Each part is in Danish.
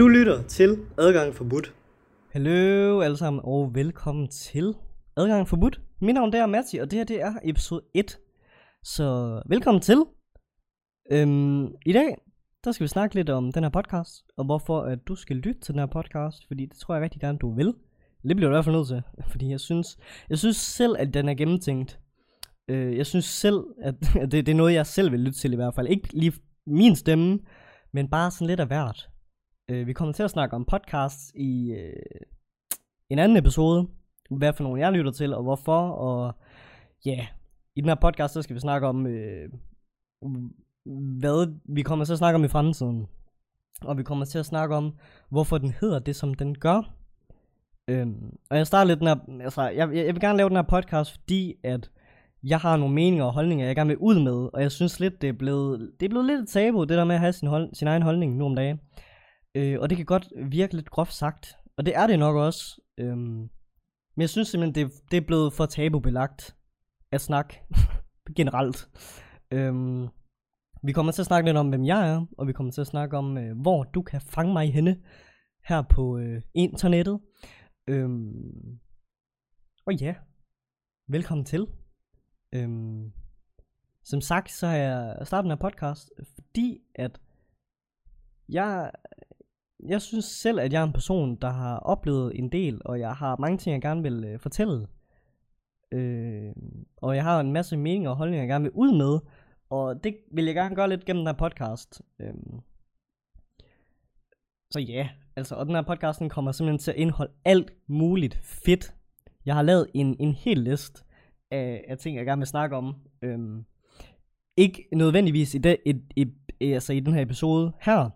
Du lytter til Adgang Forbudt. Hallo alle sammen, og velkommen til Adgang Forbudt. Mit navn er Matti, og det her det er episode 1. Så velkommen til. Øhm, I dag, der skal vi snakke lidt om den her podcast, og hvorfor at du skal lytte til den her podcast, fordi det tror jeg rigtig gerne, du vil. Det bliver du i hvert fald nødt til, fordi jeg synes, jeg synes selv, at den er gennemtænkt. Øh, jeg synes selv, at, at det, det er noget, jeg selv vil lytte til i hvert fald. Ikke lige min stemme, men bare sådan lidt af hvert. Øh, vi kommer til at snakke om podcasts i øh, en anden episode. Hvad for nogle jeg lytter til, og hvorfor. Og ja, yeah, i den her podcast, så skal vi snakke om, øh, hvad vi kommer til at snakke om i fremtiden. Og vi kommer til at snakke om, hvorfor den hedder det, som den gør. Øhm, og jeg starter lidt den her, altså, jeg, jeg, jeg vil gerne lave den her podcast, fordi at jeg har nogle meninger og holdninger, jeg gerne vil ud med, og jeg synes lidt, det er blevet, det er blevet lidt et tabu, det der med at have sin, hold, sin egen holdning nu om dagen. Øh, og det kan godt virke lidt groft sagt, og det er det nok også. Øhm, men jeg synes simpelthen, det, det er blevet for tabubelagt at snakke generelt. Øhm, vi kommer til at snakke lidt om, hvem jeg er, og vi kommer til at snakke om, øh, hvor du kan fange mig henne her på øh, internettet. Øhm, og ja, velkommen til. Øhm, som sagt, så har jeg startet den her podcast, fordi at jeg, jeg synes selv, at jeg er en person, der har oplevet en del, og jeg har mange ting, jeg gerne vil øh, fortælle. Øh, og jeg har en masse meninger og holdninger, jeg gerne vil ud med, og det vil jeg gerne gøre lidt gennem den her podcast. Øh, så ja, altså, og den her podcasten kommer simpelthen til at indeholde alt muligt fedt. Jeg har lavet en, en hel liste af, af ting, jeg gerne vil snakke om. Øh, ikke nødvendigvis i, det, i, i, altså i den her episode her,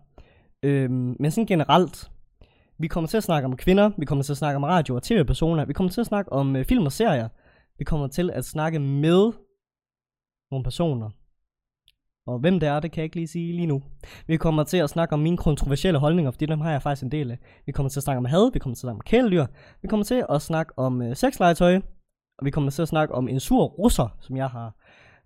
øhm, men sådan generelt. Vi kommer til at snakke om kvinder, vi kommer til at snakke om radio- og tv-personer, vi kommer til at snakke om øh, film og serier, vi kommer til at snakke med nogle personer. Og hvem det er, det kan jeg ikke lige sige lige nu. Vi kommer til at snakke om mine kontroversielle holdninger, fordi dem har jeg faktisk en del af. Vi kommer til at snakke om had, vi kommer til at snakke om kæledyr, vi kommer til at snakke om øh, sexlegetøj, og vi kommer til at snakke om en sur russer, som jeg har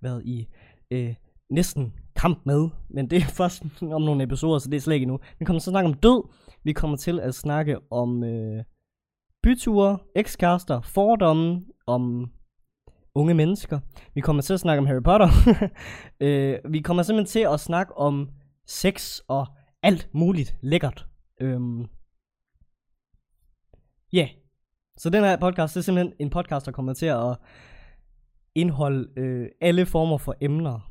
været i øh, næsten kamp med. Men det er først om nogle episoder, så det er slet ikke endnu. Vi kommer til at snakke om død. Vi kommer til at snakke om øh, byture, ekskaster, fordomme, om unge mennesker. Vi kommer til at snakke om Harry Potter. øh, vi kommer simpelthen til at snakke om sex og alt muligt lækkert. Øhm. Ja, yeah. Så den her podcast, det er simpelthen en podcast, der kommer til at indeholde øh, alle former for emner.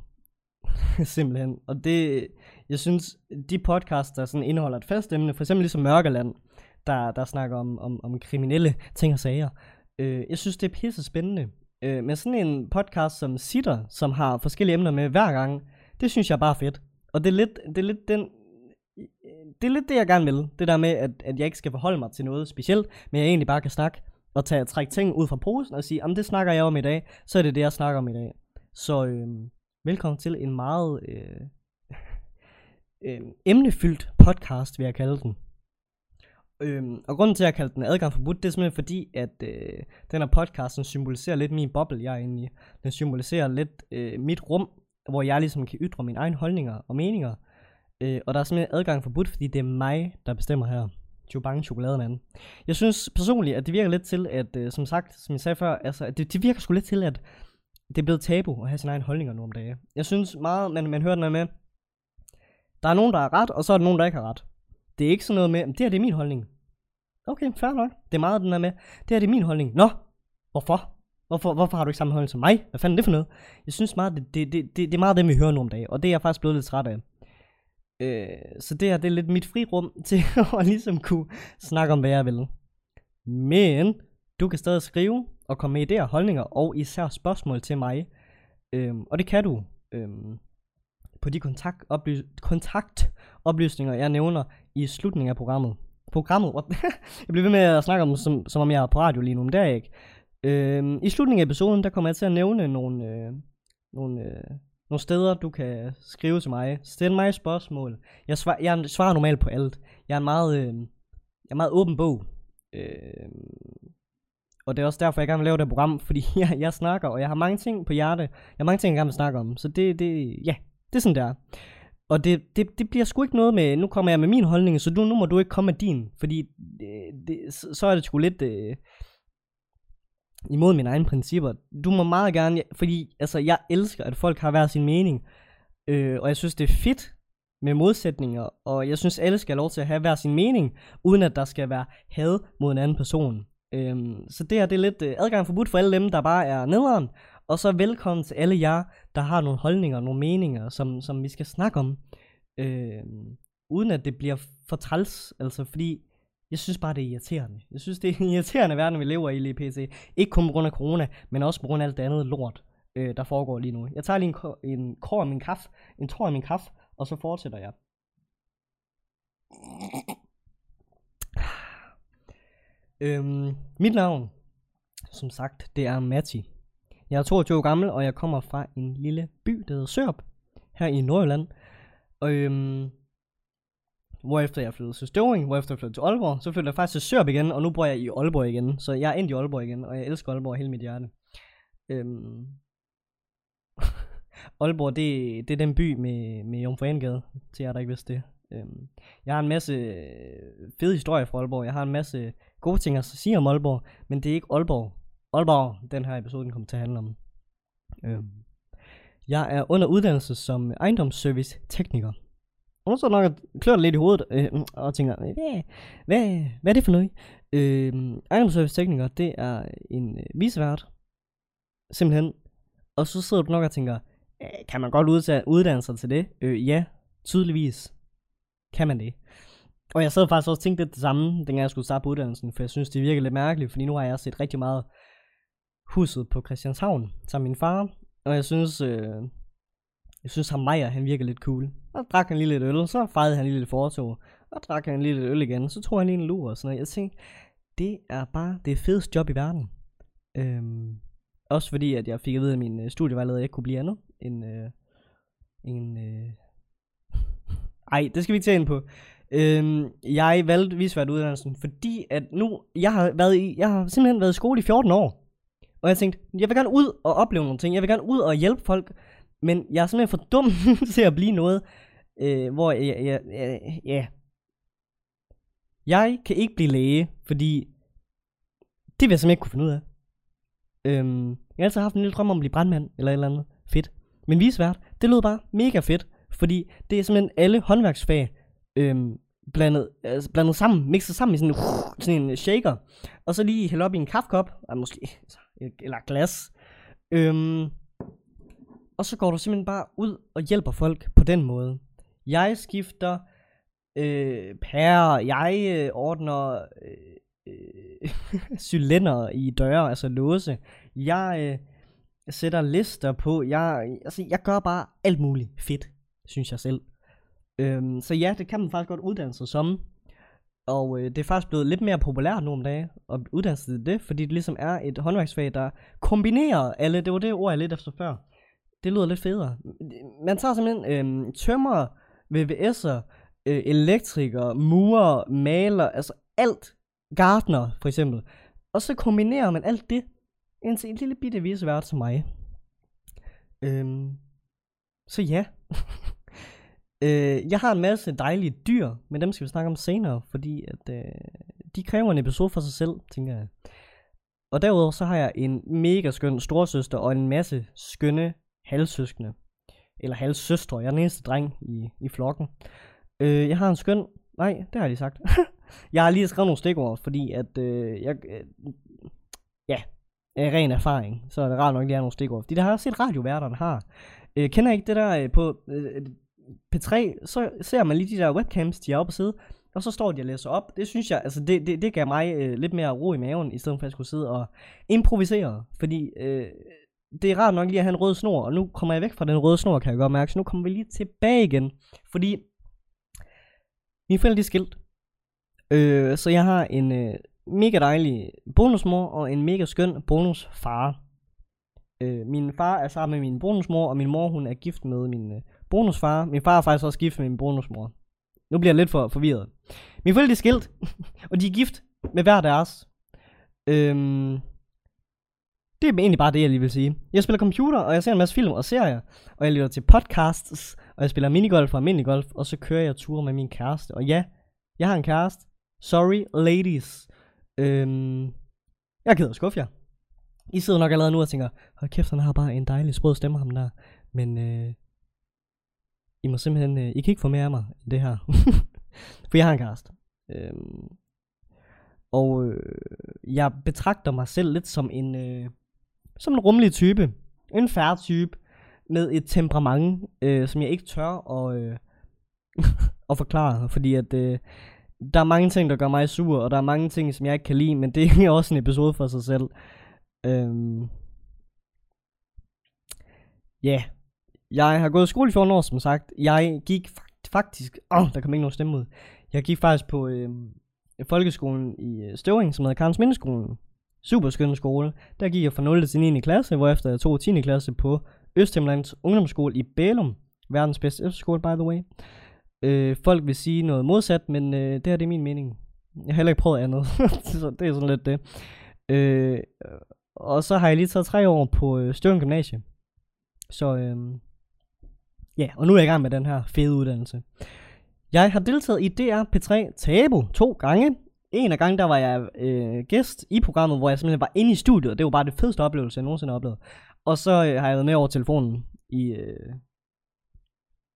simpelthen. Og det, jeg synes, de podcasts, der sådan indeholder et fast emne, for eksempel ligesom Mørkeland, der, der snakker om, om, om kriminelle ting og sager. Øh, jeg synes, det er pisse spændende. Øh, men sådan en podcast som Sitter, som har forskellige emner med hver gang, det synes jeg er bare fedt. Og det er lidt, det er lidt den det er lidt det, jeg gerne vil. Det der med, at, at jeg ikke skal forholde mig til noget specielt, men jeg egentlig bare kan snakke og tage, trække ting ud fra posen og sige, om det snakker jeg om i dag, så er det det, jeg snakker om i dag. Så øh, velkommen til en meget øh, øh, emnefyldt podcast, vil jeg kalde den. Øhm, og grunden til, at jeg kalder den adgang forbudt, det er simpelthen fordi, at øh, den her podcast den symboliserer lidt min boble, jeg er inde i. Den symboliserer lidt øh, mit rum, hvor jeg ligesom kan ytre mine egne holdninger og meninger. Øh, og der er simpelthen adgang forbudt, fordi det er mig, der bestemmer her. Chubang chokolademanden. Jeg synes personligt, at det virker lidt til, at øh, som sagt, som jeg sagde før, altså, at det, det virker sgu lidt til, at det er blevet tabu at have sine egne holdninger nu om dagen. Jeg synes meget, man, man hører den med, der er nogen, der har ret, og så er der nogen, der ikke har ret. Det er ikke sådan noget med, det her det er min holdning. Okay, fair nok. Det er meget den der med, det her det er min holdning. Nå, hvorfor? Hvorfor, hvorfor har du ikke samme holdning som mig? Hvad fanden er det for noget? Jeg synes meget, det, det, det, det, det er meget det, vi hører nu om dagen, og det er jeg faktisk blevet lidt træt af. Øh, så det her, det er lidt mit frirum til at ligesom kunne snakke om, hvad jeg vil. Men du kan stadig skrive og komme med idéer, holdninger og især spørgsmål til mig. Øhm, og det kan du øhm, på de kontaktoplys- kontaktoplysninger, jeg nævner i slutningen af programmet. Programmet? Jeg bliver ved med at snakke om, som, som om jeg er på radio lige nu, men det er jeg ikke. Øhm, I slutningen af episoden, der kommer jeg til at nævne nogle, øh, nogle øh, nogle steder, du kan skrive til mig. Stil mig spørgsmål. Jeg, svar, jeg svarer normalt på alt. Jeg er en meget, øh, jeg er meget åben bog. Øh, og det er også derfor, jeg gerne vil lave det program, fordi jeg, jeg snakker, og jeg har mange ting på hjerte. Jeg har mange ting, jeg gerne vil snakke om. Så det, det ja, det er sådan der. Og det, det, det bliver sgu ikke noget med, nu kommer jeg med min holdning, så du, nu må du ikke komme med din, fordi øh, det, det, så, er det sgu lidt øh, imod mine egne principper. Du må meget gerne, fordi altså, jeg elsker, at folk har hver sin mening, øh, og jeg synes, det er fedt med modsætninger, og jeg synes, alle skal have lov til at have hver sin mening, uden at der skal være had mod en anden person. Øhm, så det her det er lidt øh, adgang forbudt for alle dem, der bare er nederen, og så velkommen til alle jer, der har nogle holdninger, nogle meninger, som, som vi skal snakke om. Øhm, uden at det bliver for træls, altså fordi jeg synes bare, det er irriterende. Jeg synes, det er en irriterende verden, vi lever i lige pt. Ikke kun på grund af corona, men også på grund af alt det andet lort, øh, der foregår lige nu. Jeg tager lige en, en kår af min kaffe, en tår af min kaffe, og så fortsætter jeg. Øhm, mit navn, som sagt, det er Matti. Jeg er 22 år gammel, og jeg kommer fra en lille by, der hedder Sørup, her i Nordjylland. Og, øhm, hvorefter jeg flyttede til Støvring, hvorefter jeg flyttede til Aalborg, så flyttede jeg faktisk til Sørup igen, og nu bor jeg i Aalborg igen. Så jeg er endt i Aalborg igen, og jeg elsker Aalborg hele mit hjerte. Øhm, Aalborg, det, det er den by med, med Jomfruengade, til jer, der ikke vidste det. Øhm, jeg har en masse øh, fede historier fra Aalborg. Jeg har en masse gode ting at sige om Aalborg, men det er ikke Aalborg. Aalborg, den her episode kommer til at handle om. Øhm, jeg er under uddannelse som ejendomsservice tekniker. Og nu så nok klør lidt i hovedet øh, og tænker, hvad, hvad, hvad er det for noget? Øh, ejendomsservice tekniker, det er en øh, visevært. Simpelthen. Og så sidder du nok og tænker, øh, kan man godt uddanne sig til det? Øh, ja, tydeligvis kan man det. Og jeg sad faktisk også og tænkte lidt det samme, dengang jeg skulle starte på uddannelsen, for jeg synes, det virker lidt mærkeligt, fordi nu har jeg set rigtig meget huset på Christianshavn sammen med min far, og jeg synes, øh, jeg synes ham Maja, han virker lidt cool. Og drak han lige lidt øl, så fejrede han lige lidt fortog, og drak han lige lidt øl igen, så tog han lige en lur og sådan noget. Jeg tænkte, det er bare det fedeste job i verden. Øhm, også fordi, at jeg fik at vide at min øh, studievejleder, ikke kunne blive andet end øh, en... Øh... Ej, det skal vi ikke tage ind på. Øhm, jeg valgte visvært uddannelsen, fordi at nu, jeg har, været i, jeg har simpelthen været i skole i 14 år. Og jeg tænkte, jeg vil gerne ud og opleve nogle ting. Jeg vil gerne ud og hjælpe folk. Men jeg er simpelthen for dum til at blive noget, øh, hvor jeg, jeg, jeg, ja. Jeg kan ikke blive læge, fordi det vil jeg simpelthen ikke kunne finde ud af. Øhm, jeg har altid haft en lille drøm om at blive brandmand, eller et eller andet fedt. Men visvært, det lød bare mega fedt, fordi det er simpelthen alle håndværksfag øhm, blandet, altså blandet sammen, mixet sammen i sådan, en, sådan en shaker, og så lige hælde op i en kaffekop, eller måske, altså, eller glas, øhm, og så går du simpelthen bare ud og hjælper folk på den måde. Jeg skifter øh, pærer, jeg øh, ordner øh, øh, cylinder i døre, altså låse. Jeg øh, sætter lister på. Jeg, altså, jeg gør bare alt muligt fedt, synes jeg selv. Øhm, så ja, det kan man faktisk godt uddanne sig som. Og øh, det er faktisk blevet lidt mere populært nu om dagen at uddanne sig til det, fordi det ligesom er et håndværksfag, der kombinerer alle, det var det ord, jeg lidt efter før. Det lyder lidt federe. Man tager simpelthen øhm, øh, tømmer, VVS'er, øh, elektriker, murer, maler, altså alt, gardner for eksempel. Og så kombinerer man alt det i en lille bitte visevært som mig. Øhm, så ja. øh, jeg har en masse dejlige dyr, men dem skal vi snakke om senere, fordi at, øh, de kræver en episode for sig selv, tænker jeg. Og derudover så har jeg en mega skøn storsøster og en masse skønne halvsøskende. Eller halvsøstre. Jeg er den eneste dreng i, i flokken. Øh, jeg har en skøn... Nej, det har jeg lige sagt. jeg har lige skrevet nogle stikord, fordi at... Øh, jeg, øh, ja, af ren erfaring, så er det rart nok lige at have nogle stikord. Fordi det har jeg set radioværterne har. Øh, kender ikke det der øh, på øh, P3, så ser man lige de der webcams, de er oppe og sidde, og så står de og læser op. Det synes jeg, altså det, det, det gav mig øh, lidt mere ro i maven, i stedet for at jeg skulle sidde og improvisere. Fordi øh, det er rart nok lige at have en rød snor, og nu kommer jeg væk fra den røde snor, kan jeg godt mærke, så nu kommer vi lige tilbage igen. Fordi mine forældre er skilt. Øh, så jeg har en øh, mega dejlig bonusmor og en mega skøn bonusfar. Øh, min far er sammen med min bonusmor, og min mor hun er gift med min øh, bonusfar. Min far er faktisk også gift med min bonusmor. Nu bliver jeg lidt for forvirret. Mine forældre er skilt, og de er gift med hver deres. Øhm, det er egentlig bare det, jeg lige vil sige. Jeg spiller computer, og jeg ser en masse film og serier, og jeg lytter til podcasts, og jeg spiller minigolf og almindelig golf, og så kører jeg ture med min kæreste. Og ja, jeg har en kæreste. Sorry, ladies. Øhm, jeg er ked af at skuffe jer. I sidder nok allerede nu og tænker, hold kæft, han har bare en dejlig sprød stemme, ham der. Men øh, i må simpelthen, øh, I kan ikke få mere af mig end det her. For jeg har en kæreste. Øhm, og øh, jeg betragter mig selv lidt som en, øh, som en rummelig type. En færre type. Med et temperament, øh, som jeg ikke tør at, øh, at forklare. Fordi at øh, der er mange ting, der gør mig sur, og der er mange ting, som jeg ikke kan lide, men det er også en episode for sig selv. Øhm, ja, yeah jeg har gået i skole i 14 år, som sagt. Jeg gik faktisk... Åh, oh, der kom ikke nogen stemme ud. Jeg gik faktisk på øh, folkeskolen i øh, Støvring, som hedder Karens Mindeskolen. Super skøn skole. Der gik jeg fra 0. til 9. klasse, hvorefter jeg tog 10. klasse på Østhimlands Ungdomsskole i Bælum. Verdens bedste efterskole, by the way. Øh, folk vil sige noget modsat, men øh, det her det er min mening. Jeg har heller ikke prøvet andet, så det er sådan lidt det. Øh, og så har jeg lige taget tre år på øh, Støvring Gymnasie. Så øh, ja, og nu er jeg i gang med den her fede uddannelse. Jeg har deltaget i DR P3 Tabu to gange. En af gangen, der var jeg øh, gæst i programmet, hvor jeg simpelthen var inde i studiet. Det var bare det fedeste oplevelse, jeg nogensinde har oplevet. Og så øh, har jeg været med over telefonen i, øh,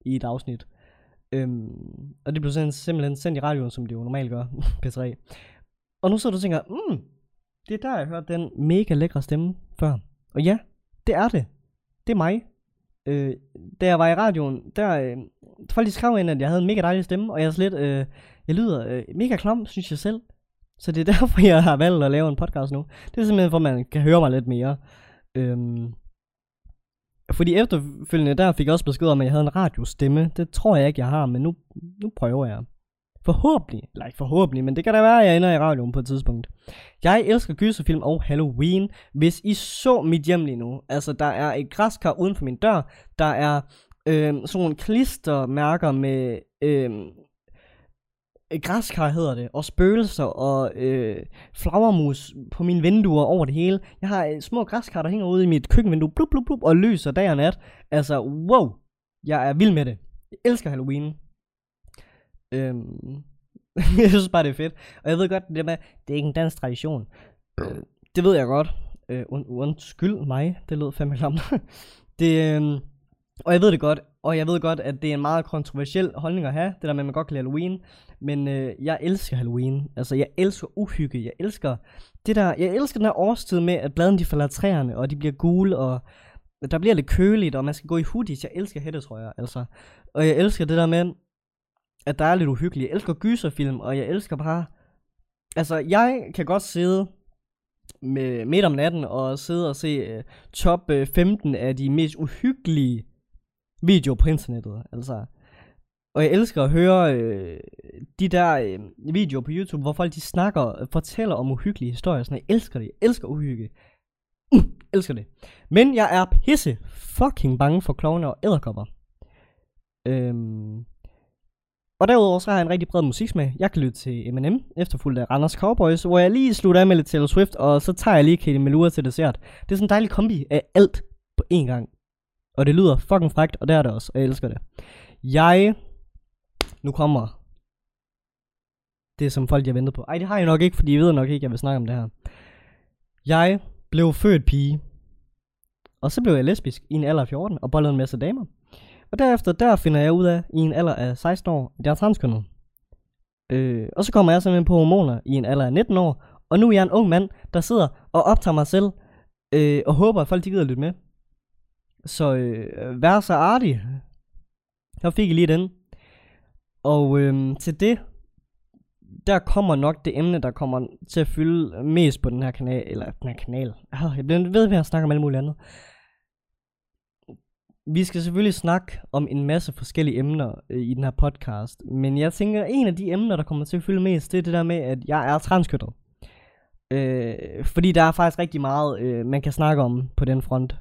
i et afsnit. Øhm, og det blev simpelthen sendt i radioen, som det jo normalt gør, P3. Og nu så du og tænker, mm, det er der, jeg hørte den mega lækre stemme før. Og ja, det er det. Det er mig. Øh, da jeg var i radioen, der øh, folk de skrev ind, at jeg havde en mega dejlig stemme, og jeg er slet, øh, jeg lyder øh, mega klam, synes jeg selv. Så det er derfor, jeg har valgt at lave en podcast nu. Det er simpelthen for, at man kan høre mig lidt mere. Øhm, fordi efterfølgende der fik jeg også besked om, at jeg havde en radiostemme. Det tror jeg ikke, jeg har, men nu, nu prøver jeg. Forhåbentlig, eller ikke forhåbentlig, men det kan da være, at jeg ender i radioen på et tidspunkt. Jeg elsker gyserfilm og Halloween. Hvis I så mit hjem lige nu, altså der er et græskar uden for min dør, der er øh, sådan nogle klistermærker med øh, græskar hedder det, og spøgelser og øh, flagermus på mine vinduer over det hele. Jeg har øh, små græskar, der hænger ude i mit køkkenvindue, blub, blub, blub, og lyser dag og nat. Altså, wow, jeg er vild med det. Jeg elsker Halloween. Øhm, jeg synes bare, det er fedt. Og jeg ved godt, det med, det er ikke en dansk tradition. Øh, det ved jeg godt. Øh, und, undskyld mig, det lød fandme klamt. det, øh, og jeg ved det godt, og jeg ved godt, at det er en meget kontroversiel holdning at have, det der med, at man godt kan lide Halloween. Men øh, jeg elsker Halloween. Altså, jeg elsker uhygge. Jeg elsker det der, jeg elsker den her årstid med, at bladene de falder af træerne, og de bliver gule, og der bliver lidt køligt, og man skal gå i hoodies. Jeg elsker hættetrøjer, altså. Og jeg elsker det der med, at der er lidt uhyggeligt. Jeg elsker gyserfilm, og jeg elsker bare... Altså, jeg kan godt sidde med midt om natten og sidde og se uh, top uh, øh, 15 af de mest uhyggelige videoer på internettet. Altså, og jeg elsker at høre uh, de der uh, videoer på YouTube, hvor folk de snakker og fortæller om uhyggelige historier. Sådan, jeg elsker det. Jeg elsker uhygge. Uh, elsker det. Men jeg er pisse fucking bange for klovne og æderkopper. Øhm, og derudover så har jeg en rigtig bred musiksmag. Jeg kan lytte til Eminem, efterfulgt af Randers Cowboys, hvor jeg lige slutter af med lidt Taylor Swift, og så tager jeg lige Katie Melua til dessert. Det er sådan en dejlig kombi af alt på én gang. Og det lyder fucking frækt, og det er det også, og jeg elsker det. Jeg... Nu kommer det, som folk jeg ventet på. Ej, det har jeg nok ikke, fordi jeg ved nok ikke, at jeg vil snakke om det her. Jeg blev født pige. Og så blev jeg lesbisk i en alder af 14, og bollede en masse damer. Og derefter, der finder jeg ud af, i en alder af 16 år, at jeg er transkønnet. Øh, og så kommer jeg simpelthen på hormoner i en alder af 19 år, og nu er jeg en ung mand, der sidder og optager mig selv, øh, og håber, at folk de gider lytte med. Så øh, vær så artig. Der fik jeg lige den. Og øh, til det, der kommer nok det emne, der kommer til at fylde mest på den her kanal, eller den her kanal. Ah, jeg bliver ved med at snakke om alt muligt andet vi skal selvfølgelig snakke om en masse forskellige emner øh, i den her podcast, men jeg tænker, en af de emner, der kommer til at fylde mest, det er det der med, at jeg er transkønnet. Øh, fordi der er faktisk rigtig meget, øh, man kan snakke om på den front.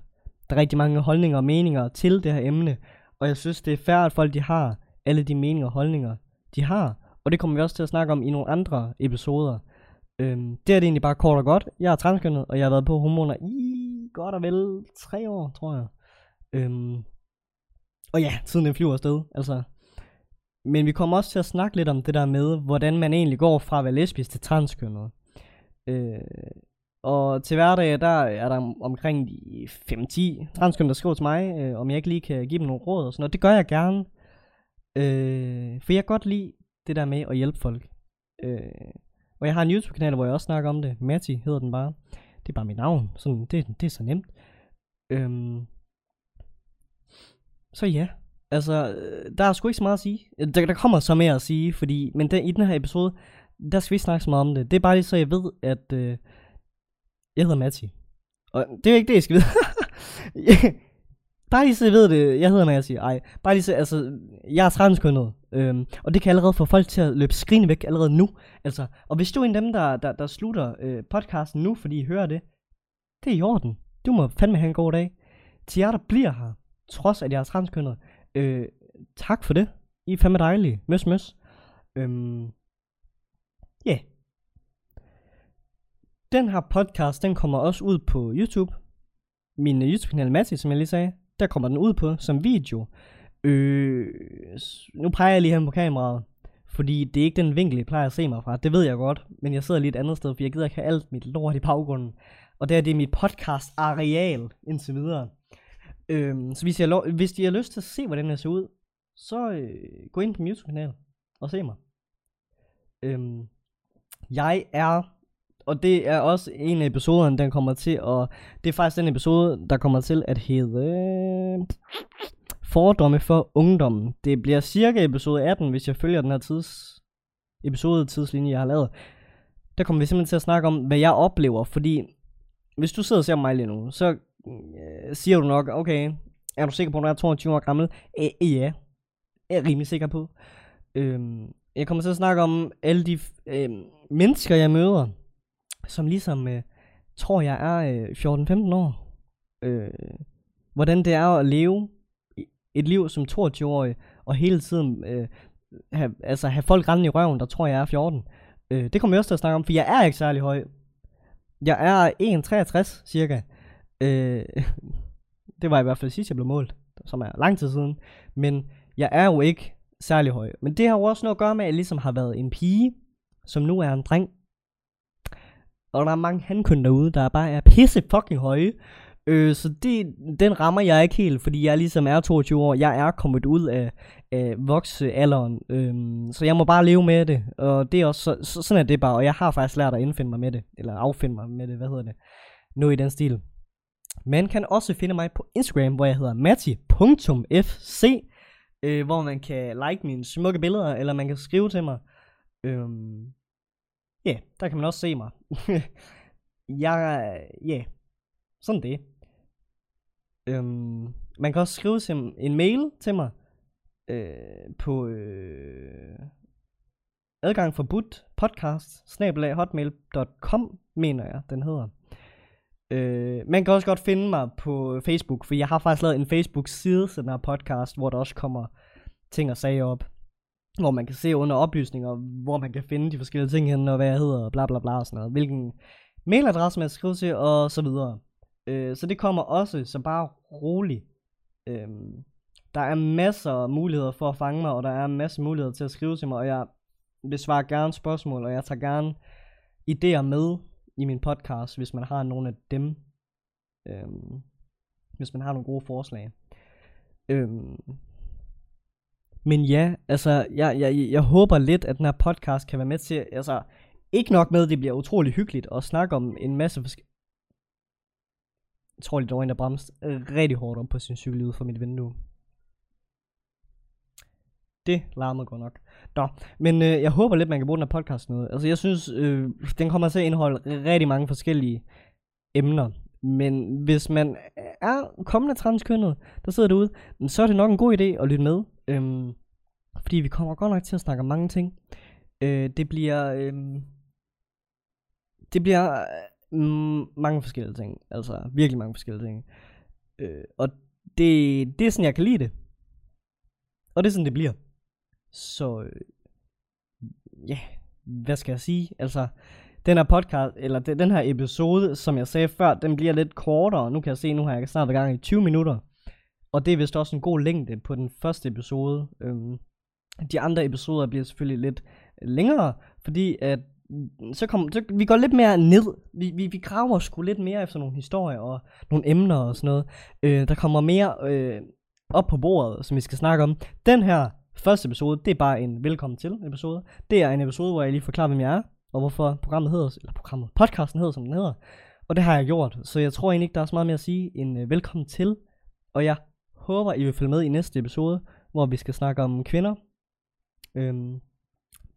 Der er rigtig mange holdninger og meninger til det her emne, og jeg synes, det er fair, at folk de har alle de meninger og holdninger, de har. Og det kommer vi også til at snakke om i nogle andre episoder. Øh, det er det egentlig bare kort og godt. Jeg er transkønnet, og jeg har været på hormoner i godt og vel tre år, tror jeg. Øhm, og ja, tiden den flyver afsted, altså. Men vi kommer også til at snakke lidt om det der med, hvordan man egentlig går fra at være lesbisk til transkønnet. Øh, og til hverdag, der er der omkring de 5-10 transkønnet, der skriver til mig, øh, om jeg ikke lige kan give dem nogle råd og sådan noget. Det gør jeg gerne. Øh, for jeg kan godt lide det der med at hjælpe folk. Øh, og jeg har en YouTube-kanal, hvor jeg også snakker om det. Matti hedder den bare. Det er bare mit navn. Sådan, det, det er så nemt. Øhm, så ja, altså, øh, der er sgu ikke så meget at sige. Øh, der, der kommer så mere at sige, fordi, men den, i den her episode, der skal vi snakke så meget om det. Det er bare lige så, jeg ved, at øh, jeg hedder Matti. Og det er jo ikke det, jeg skal vide. bare lige så jeg ved det, jeg hedder Matti. Ej, bare lige så, altså, jeg er transkønnet. Øhm, og det kan allerede få folk til at løbe skrigende væk allerede nu. Altså, og hvis du er en af dem, der, der, der slutter øh, podcasten nu, fordi I hører det, det er i orden. Du må fandme have en god dag. Til jer, der bliver her, trods at jeg er transkønnet, øh, tak for det. I er fandme dejlige. Møs, møs. Øhm, ja. Yeah. Den her podcast, den kommer også ud på YouTube. Min øh, YouTube-kanal Matti, som jeg lige sagde, der kommer den ud på som video. Øh, nu peger jeg lige hen på kameraet, fordi det er ikke den vinkel, jeg plejer at se mig fra. Det ved jeg godt, men jeg sidder lige et andet sted, for jeg gider ikke have alt mit lort i baggrunden. Og det er det mit podcast areal indtil videre. Øh, så hvis, jeg lov, hvis de har lyst til at se, hvordan jeg ser ud, så øh, gå ind på min YouTube-kanal og se mig. Øhm, jeg er og det er også en af episoderne, den kommer til at... Det er faktisk den episode, der kommer til at hedde... Fordomme for ungdommen. Det bliver cirka episode 18, hvis jeg følger den her tids, episode tidslinje, jeg har lavet. Der kommer vi simpelthen til at snakke om, hvad jeg oplever, fordi hvis du sidder og ser mig lige nu, så Øh, siger du nok, okay, er du sikker på, at du er 22 år gammel? Æ, øh, ja, jeg er rimelig sikker på. Øhm, jeg kommer til at snakke om alle de øh, mennesker, jeg møder, som ligesom øh, tror, jeg er øh, 14-15 år. Øh, hvordan det er at leve et liv som 22-årig, og hele tiden øh, have, altså have folk rendende i røven, der tror, jeg er 14. Øh, det kommer jeg også til at snakke om, for jeg er ikke særlig høj. Jeg er 1,63 cirka. Øh, det var i hvert fald sidst, jeg blev målt, som er lang tid siden. Men jeg er jo ikke særlig høj. Men det har jo også noget at gøre med, at jeg ligesom har været en pige, som nu er en dreng. Og der er mange handkøn derude, der bare er pisse fucking høje. Øh, så det, den rammer jeg ikke helt, fordi jeg ligesom er 22 år. Jeg er kommet ud af, af voksealderen, øh, så jeg må bare leve med det. Og det er også, så, sådan er det bare, og jeg har faktisk lært at indfinde mig med det, eller affinde mig med det, hvad hedder det, Nu i den stil. Man kan også finde mig på Instagram, hvor jeg hedder matti.fc, øh, hvor man kan like mine smukke billeder, eller man kan skrive til mig. Øhm, ja, yeah, der kan man også se mig. jeg, ja, yeah, sådan det. Øhm, man kan også skrive til en mail til mig øh, på øh, adgang forbudt podcast snabelaghotmail.com, mener jeg den hedder. Øh, man kan også godt finde mig på Facebook, for jeg har faktisk lavet en Facebook-side til den her podcast, hvor der også kommer ting og sager op. Hvor man kan se under oplysninger, hvor man kan finde de forskellige ting hen, og hvad jeg hedder, og bla bla bla og sådan noget. Hvilken mailadresse man skal skrive til, og så videre. Øh, så det kommer også, så bare rolig. Øh, der er masser af muligheder for at fange mig, og der er masser af muligheder til at skrive til mig, og jeg besvarer gerne spørgsmål, og jeg tager gerne idéer med i min podcast, hvis man har nogle af dem. Øhm, hvis man har nogle gode forslag. Øhm, men ja, altså, jeg, jeg, jeg håber lidt, at den her podcast kan være med til, altså, ikke nok med, at det bliver utrolig hyggeligt at snakke om en masse forskellige... Jeg tror lige, der var en, der bremste rigtig hårdt om på sin cykel ude for mit vindue. Det larmede godt nok. Nå, men øh, jeg håber lidt, man kan bruge den her podcast noget. Altså, jeg synes, øh, den kommer til at indeholde rigtig mange forskellige emner. Men hvis man er kommende transkønnet, der sidder derude, så er det nok en god idé at lytte med. Øhm, fordi vi kommer godt nok til at snakke om mange ting. Øh, det bliver... Øh, det bliver øh, mange forskellige ting. Altså, virkelig mange forskellige ting. Øh, og det, det er sådan, jeg kan lide det. Og det er sådan, det bliver. Så, øh, ja, hvad skal jeg sige? Altså, den her podcast, eller den her episode, som jeg sagde før, den bliver lidt kortere. Nu kan jeg se, nu har jeg snart været gang i 20 minutter. Og det er vist også en god længde på den første episode. Øhm, de andre episoder bliver selvfølgelig lidt længere, fordi at mm, så, kom, så vi går lidt mere ned. Vi, vi, vi graver sgu lidt mere efter nogle historier og nogle emner og sådan noget. Øh, der kommer mere øh, op på bordet, som vi skal snakke om. Den her første episode, det er bare en velkommen til episode. Det er en episode, hvor jeg lige forklarer, hvem jeg er, og hvorfor programmet hedder, eller programmet, podcasten hedder, som den hedder. Og det har jeg gjort, så jeg tror egentlig ikke, der er så meget mere at sige end øh, velkommen til. Og jeg håber, I vil følge med i næste episode, hvor vi skal snakke om kvinder. Øhm,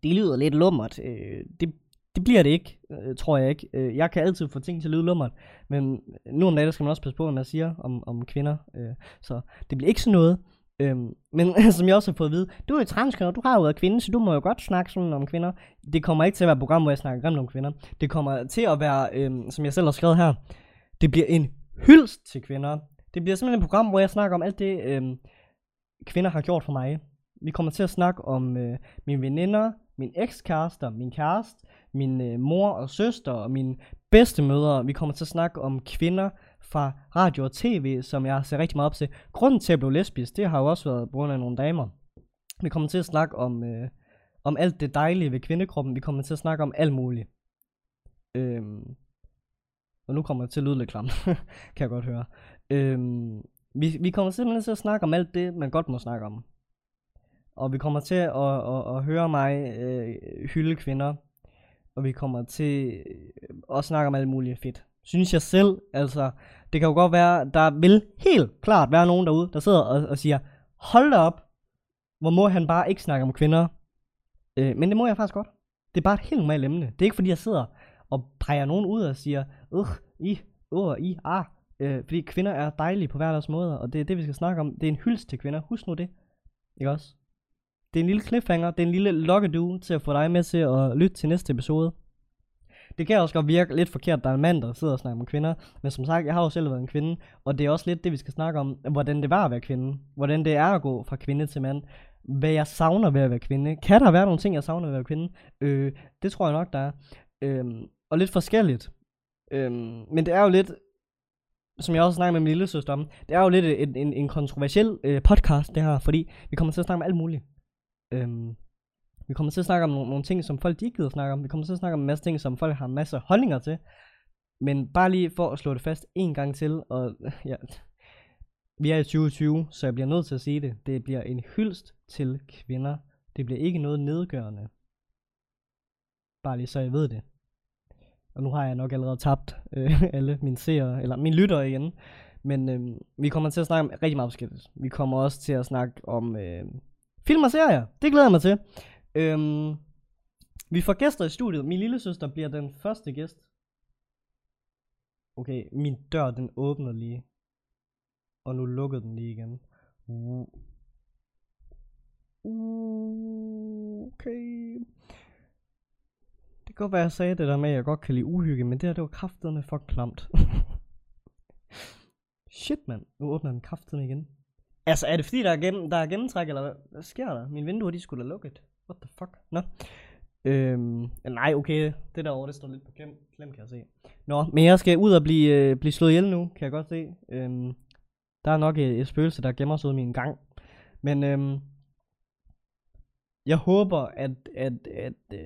det lyder lidt lummert. Øh, det, det bliver det ikke, øh, tror jeg ikke. Øh, jeg kan altid få ting til at lyde lummert, men nu om dagen skal man også passe på, hvad man siger om, om kvinder. Øh, så det bliver ikke sådan noget. Øhm, men som jeg også har fået at vide, du er jo transkønner, du har jo været kvinde, så du må jo godt snakke sådan om kvinder. Det kommer ikke til at være et program, hvor jeg snakker grimt om kvinder. Det kommer til at være, øhm, som jeg selv har skrevet her, det bliver en hyldst til kvinder. Det bliver simpelthen et program, hvor jeg snakker om alt det, øhm, kvinder har gjort for mig. Vi kommer til at snakke om øh, mine veninder, min ekskærester, min kæreste, min øh, mor og søster og mine bedstemødre. Vi kommer til at snakke om kvinder fra radio og tv, som jeg ser rigtig meget op til. Grunden til at blive lesbisk, det har jo også været på grund af nogle damer. Vi kommer til at snakke om, øh, om alt det dejlige ved kvindekroppen. Vi kommer til at snakke om alt muligt. Øhm, og nu kommer jeg til at lyde lidt klam, kan jeg godt høre. Øhm, vi, vi kommer simpelthen til at snakke om alt det, man godt må snakke om. Og vi kommer til at, at, at, at høre mig øh, hylde kvinder. Og vi kommer til øh, at snakke om alt muligt fedt. Synes jeg selv, altså, det kan jo godt være, der vil helt klart være nogen derude, der sidder og, og siger, hold da op, hvor må han bare ikke snakke om kvinder. Øh, men det må jeg faktisk godt. Det er bare et helt normalt emne. Det er ikke fordi, jeg sidder og peger nogen ud og siger, øh, i, øh, i, ah. Øh, fordi kvinder er dejlige på hver deres måder, og det er det, vi skal snakke om. Det er en hyldest til kvinder. Husk nu det. Ikke også? Det er en lille cliffhanger, det er en lille lokkedue til at få dig med til at lytte til næste episode. Det kan også godt virke lidt forkert, at der er en mand, der sidder og snakker om kvinder. Men som sagt, jeg har jo selv været en kvinde. Og det er også lidt det, vi skal snakke om. Hvordan det var at være kvinde. Hvordan det er at gå fra kvinde til mand. Hvad jeg savner ved at være kvinde. Kan der være nogle ting, jeg savner ved at være kvinde? Øh, det tror jeg nok, der er. Øh, og lidt forskelligt. Øh, men det er jo lidt som jeg også snakker med min lille søster om, det er jo lidt en, en, en kontroversiel øh, podcast, det her, fordi vi kommer til at snakke om alt muligt. Øhm, vi kommer til at snakke om nogle, nogle ting, som folk de ikke gider snakke om. Vi kommer til at snakke om en masse ting, som folk har masser af holdninger til. Men bare lige for at slå det fast en gang til, og ja, vi er i 2020, så jeg bliver nødt til at sige det. Det bliver en hyldst til kvinder. Det bliver ikke noget nedgørende. Bare lige så jeg ved det. Og nu har jeg nok allerede tabt øh, alle mine seere, eller mine lyttere igen. Men øh, vi kommer til at snakke om rigtig meget forskelligt. Vi kommer også til at snakke om øh, film og serier. Det glæder jeg mig til. Øhm, vi får gæster i studiet. Min lille søster bliver den første gæst. Okay, min dør den åbner lige. Og nu lukkede den lige igen. Okay. Det kan godt være, jeg sagde det der med, at jeg godt kan lide uhygge, men det her, det var kraftedeme for klamt. Shit, mand. Nu åbner den kraftedeme igen. Altså, er det fordi, der er, gennem, der er gennemtræk, eller hvad, hvad sker der? Mine vinduer, de skulle da lukket. What the fuck? Nå. Øhm, nej, okay. Det derovre, det står lidt på klem, klem kan jeg se. Nå, men jeg skal ud og blive, øh, blive slået ihjel nu, kan jeg godt se. Øhm, der er nok et, et spøgelse, der gemmer sig ud i min gang. Men øhm, jeg håber, at, at, at øh,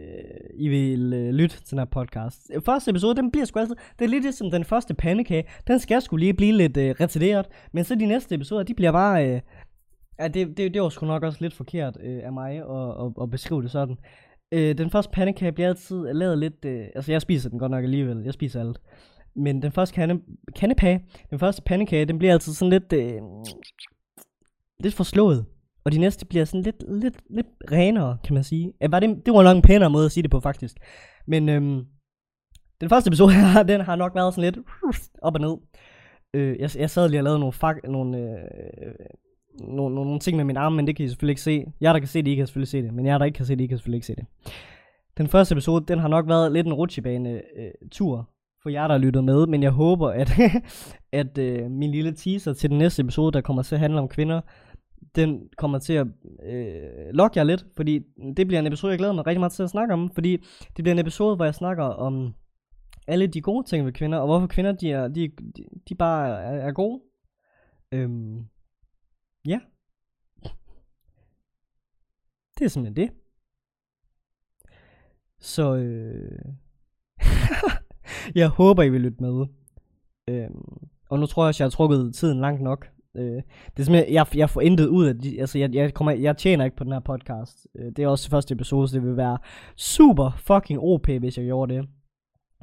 I vil øh, lytte til den her podcast. Øh, første episode, den bliver sgu altid... Det er lidt ligesom den første pandekage. Den skal sgu lige blive lidt øh, retarderet. Men så de næste episoder, de bliver bare... Øh, ja, det, det, det var sgu nok også lidt forkert øh, af mig at, at, at beskrive det sådan. Øh, den første pandekage bliver altid lavet lidt... Øh, altså, jeg spiser den godt nok alligevel. Jeg spiser alt. Men den første kande, kandepage, den første pandekage, den bliver altid sådan lidt... Øh, lidt forslået. Og de næste bliver sådan lidt, lidt, lidt renere, kan man sige. Ja, var det, det var nok en pænere måde at sige det på, faktisk. Men øhm, den første episode her, den har nok været sådan lidt op og ned. Øh, jeg, jeg sad lige og lavede nogle, fak, nogle, øh, nogle, nogle, nogle ting med min arm, men det kan I selvfølgelig ikke se. Jeg der kan se det, I kan selvfølgelig se det. Men jeg der ikke kan se det, I kan selvfølgelig ikke se det. Den første episode, den har nok været lidt en rutsjebane-tur. Øh, for jer, der har lyttet med, men jeg håber, at, at øh, min lille teaser til den næste episode, der kommer til at handle om kvinder, den kommer til at øh, lokke jer lidt, fordi det bliver en episode, jeg glæder mig rigtig meget til at snakke om, fordi det bliver en episode, hvor jeg snakker om alle de gode ting ved kvinder, og hvorfor kvinder, de, er, de, de, de bare er, er gode. Øhm, ja. Det er simpelthen det. Så øh, jeg håber, I vil lytte med. Øhm, og nu tror jeg også, jeg har trukket tiden langt nok. Øh, det er simpelthen, jeg, jeg får intet ud af det. Altså, jeg, jeg, kommer, jeg tjener ikke på den her podcast. Øh, det er også første episode, så det vil være super fucking OP, hvis jeg gjorde det.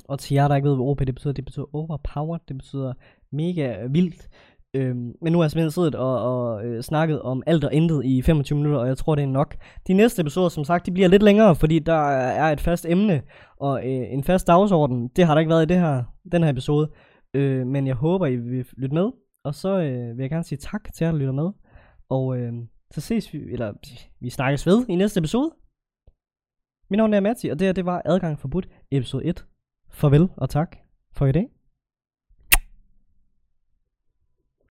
Og til jer, der ikke ved, hvad OP det betyder, det betyder overpowered, det betyder mega vildt. Øhm, men nu har jeg simpelthen siddet og, og øh, snakket om alt og intet i 25 minutter, og jeg tror, det er nok. De næste episoder, som sagt, de bliver lidt længere, fordi der er et fast emne og øh, en fast dagsorden. Det har der ikke været i det her, den her episode. Øh, men jeg håber, I vil lytte med. Og så øh, vil jeg gerne sige tak til jer, der lytter med. Og øh, så ses vi, eller vi snakkes ved i næste episode. Mit navn er Matti, og det her det var Adgang Forbudt, episode 1. Farvel og tak for i dag.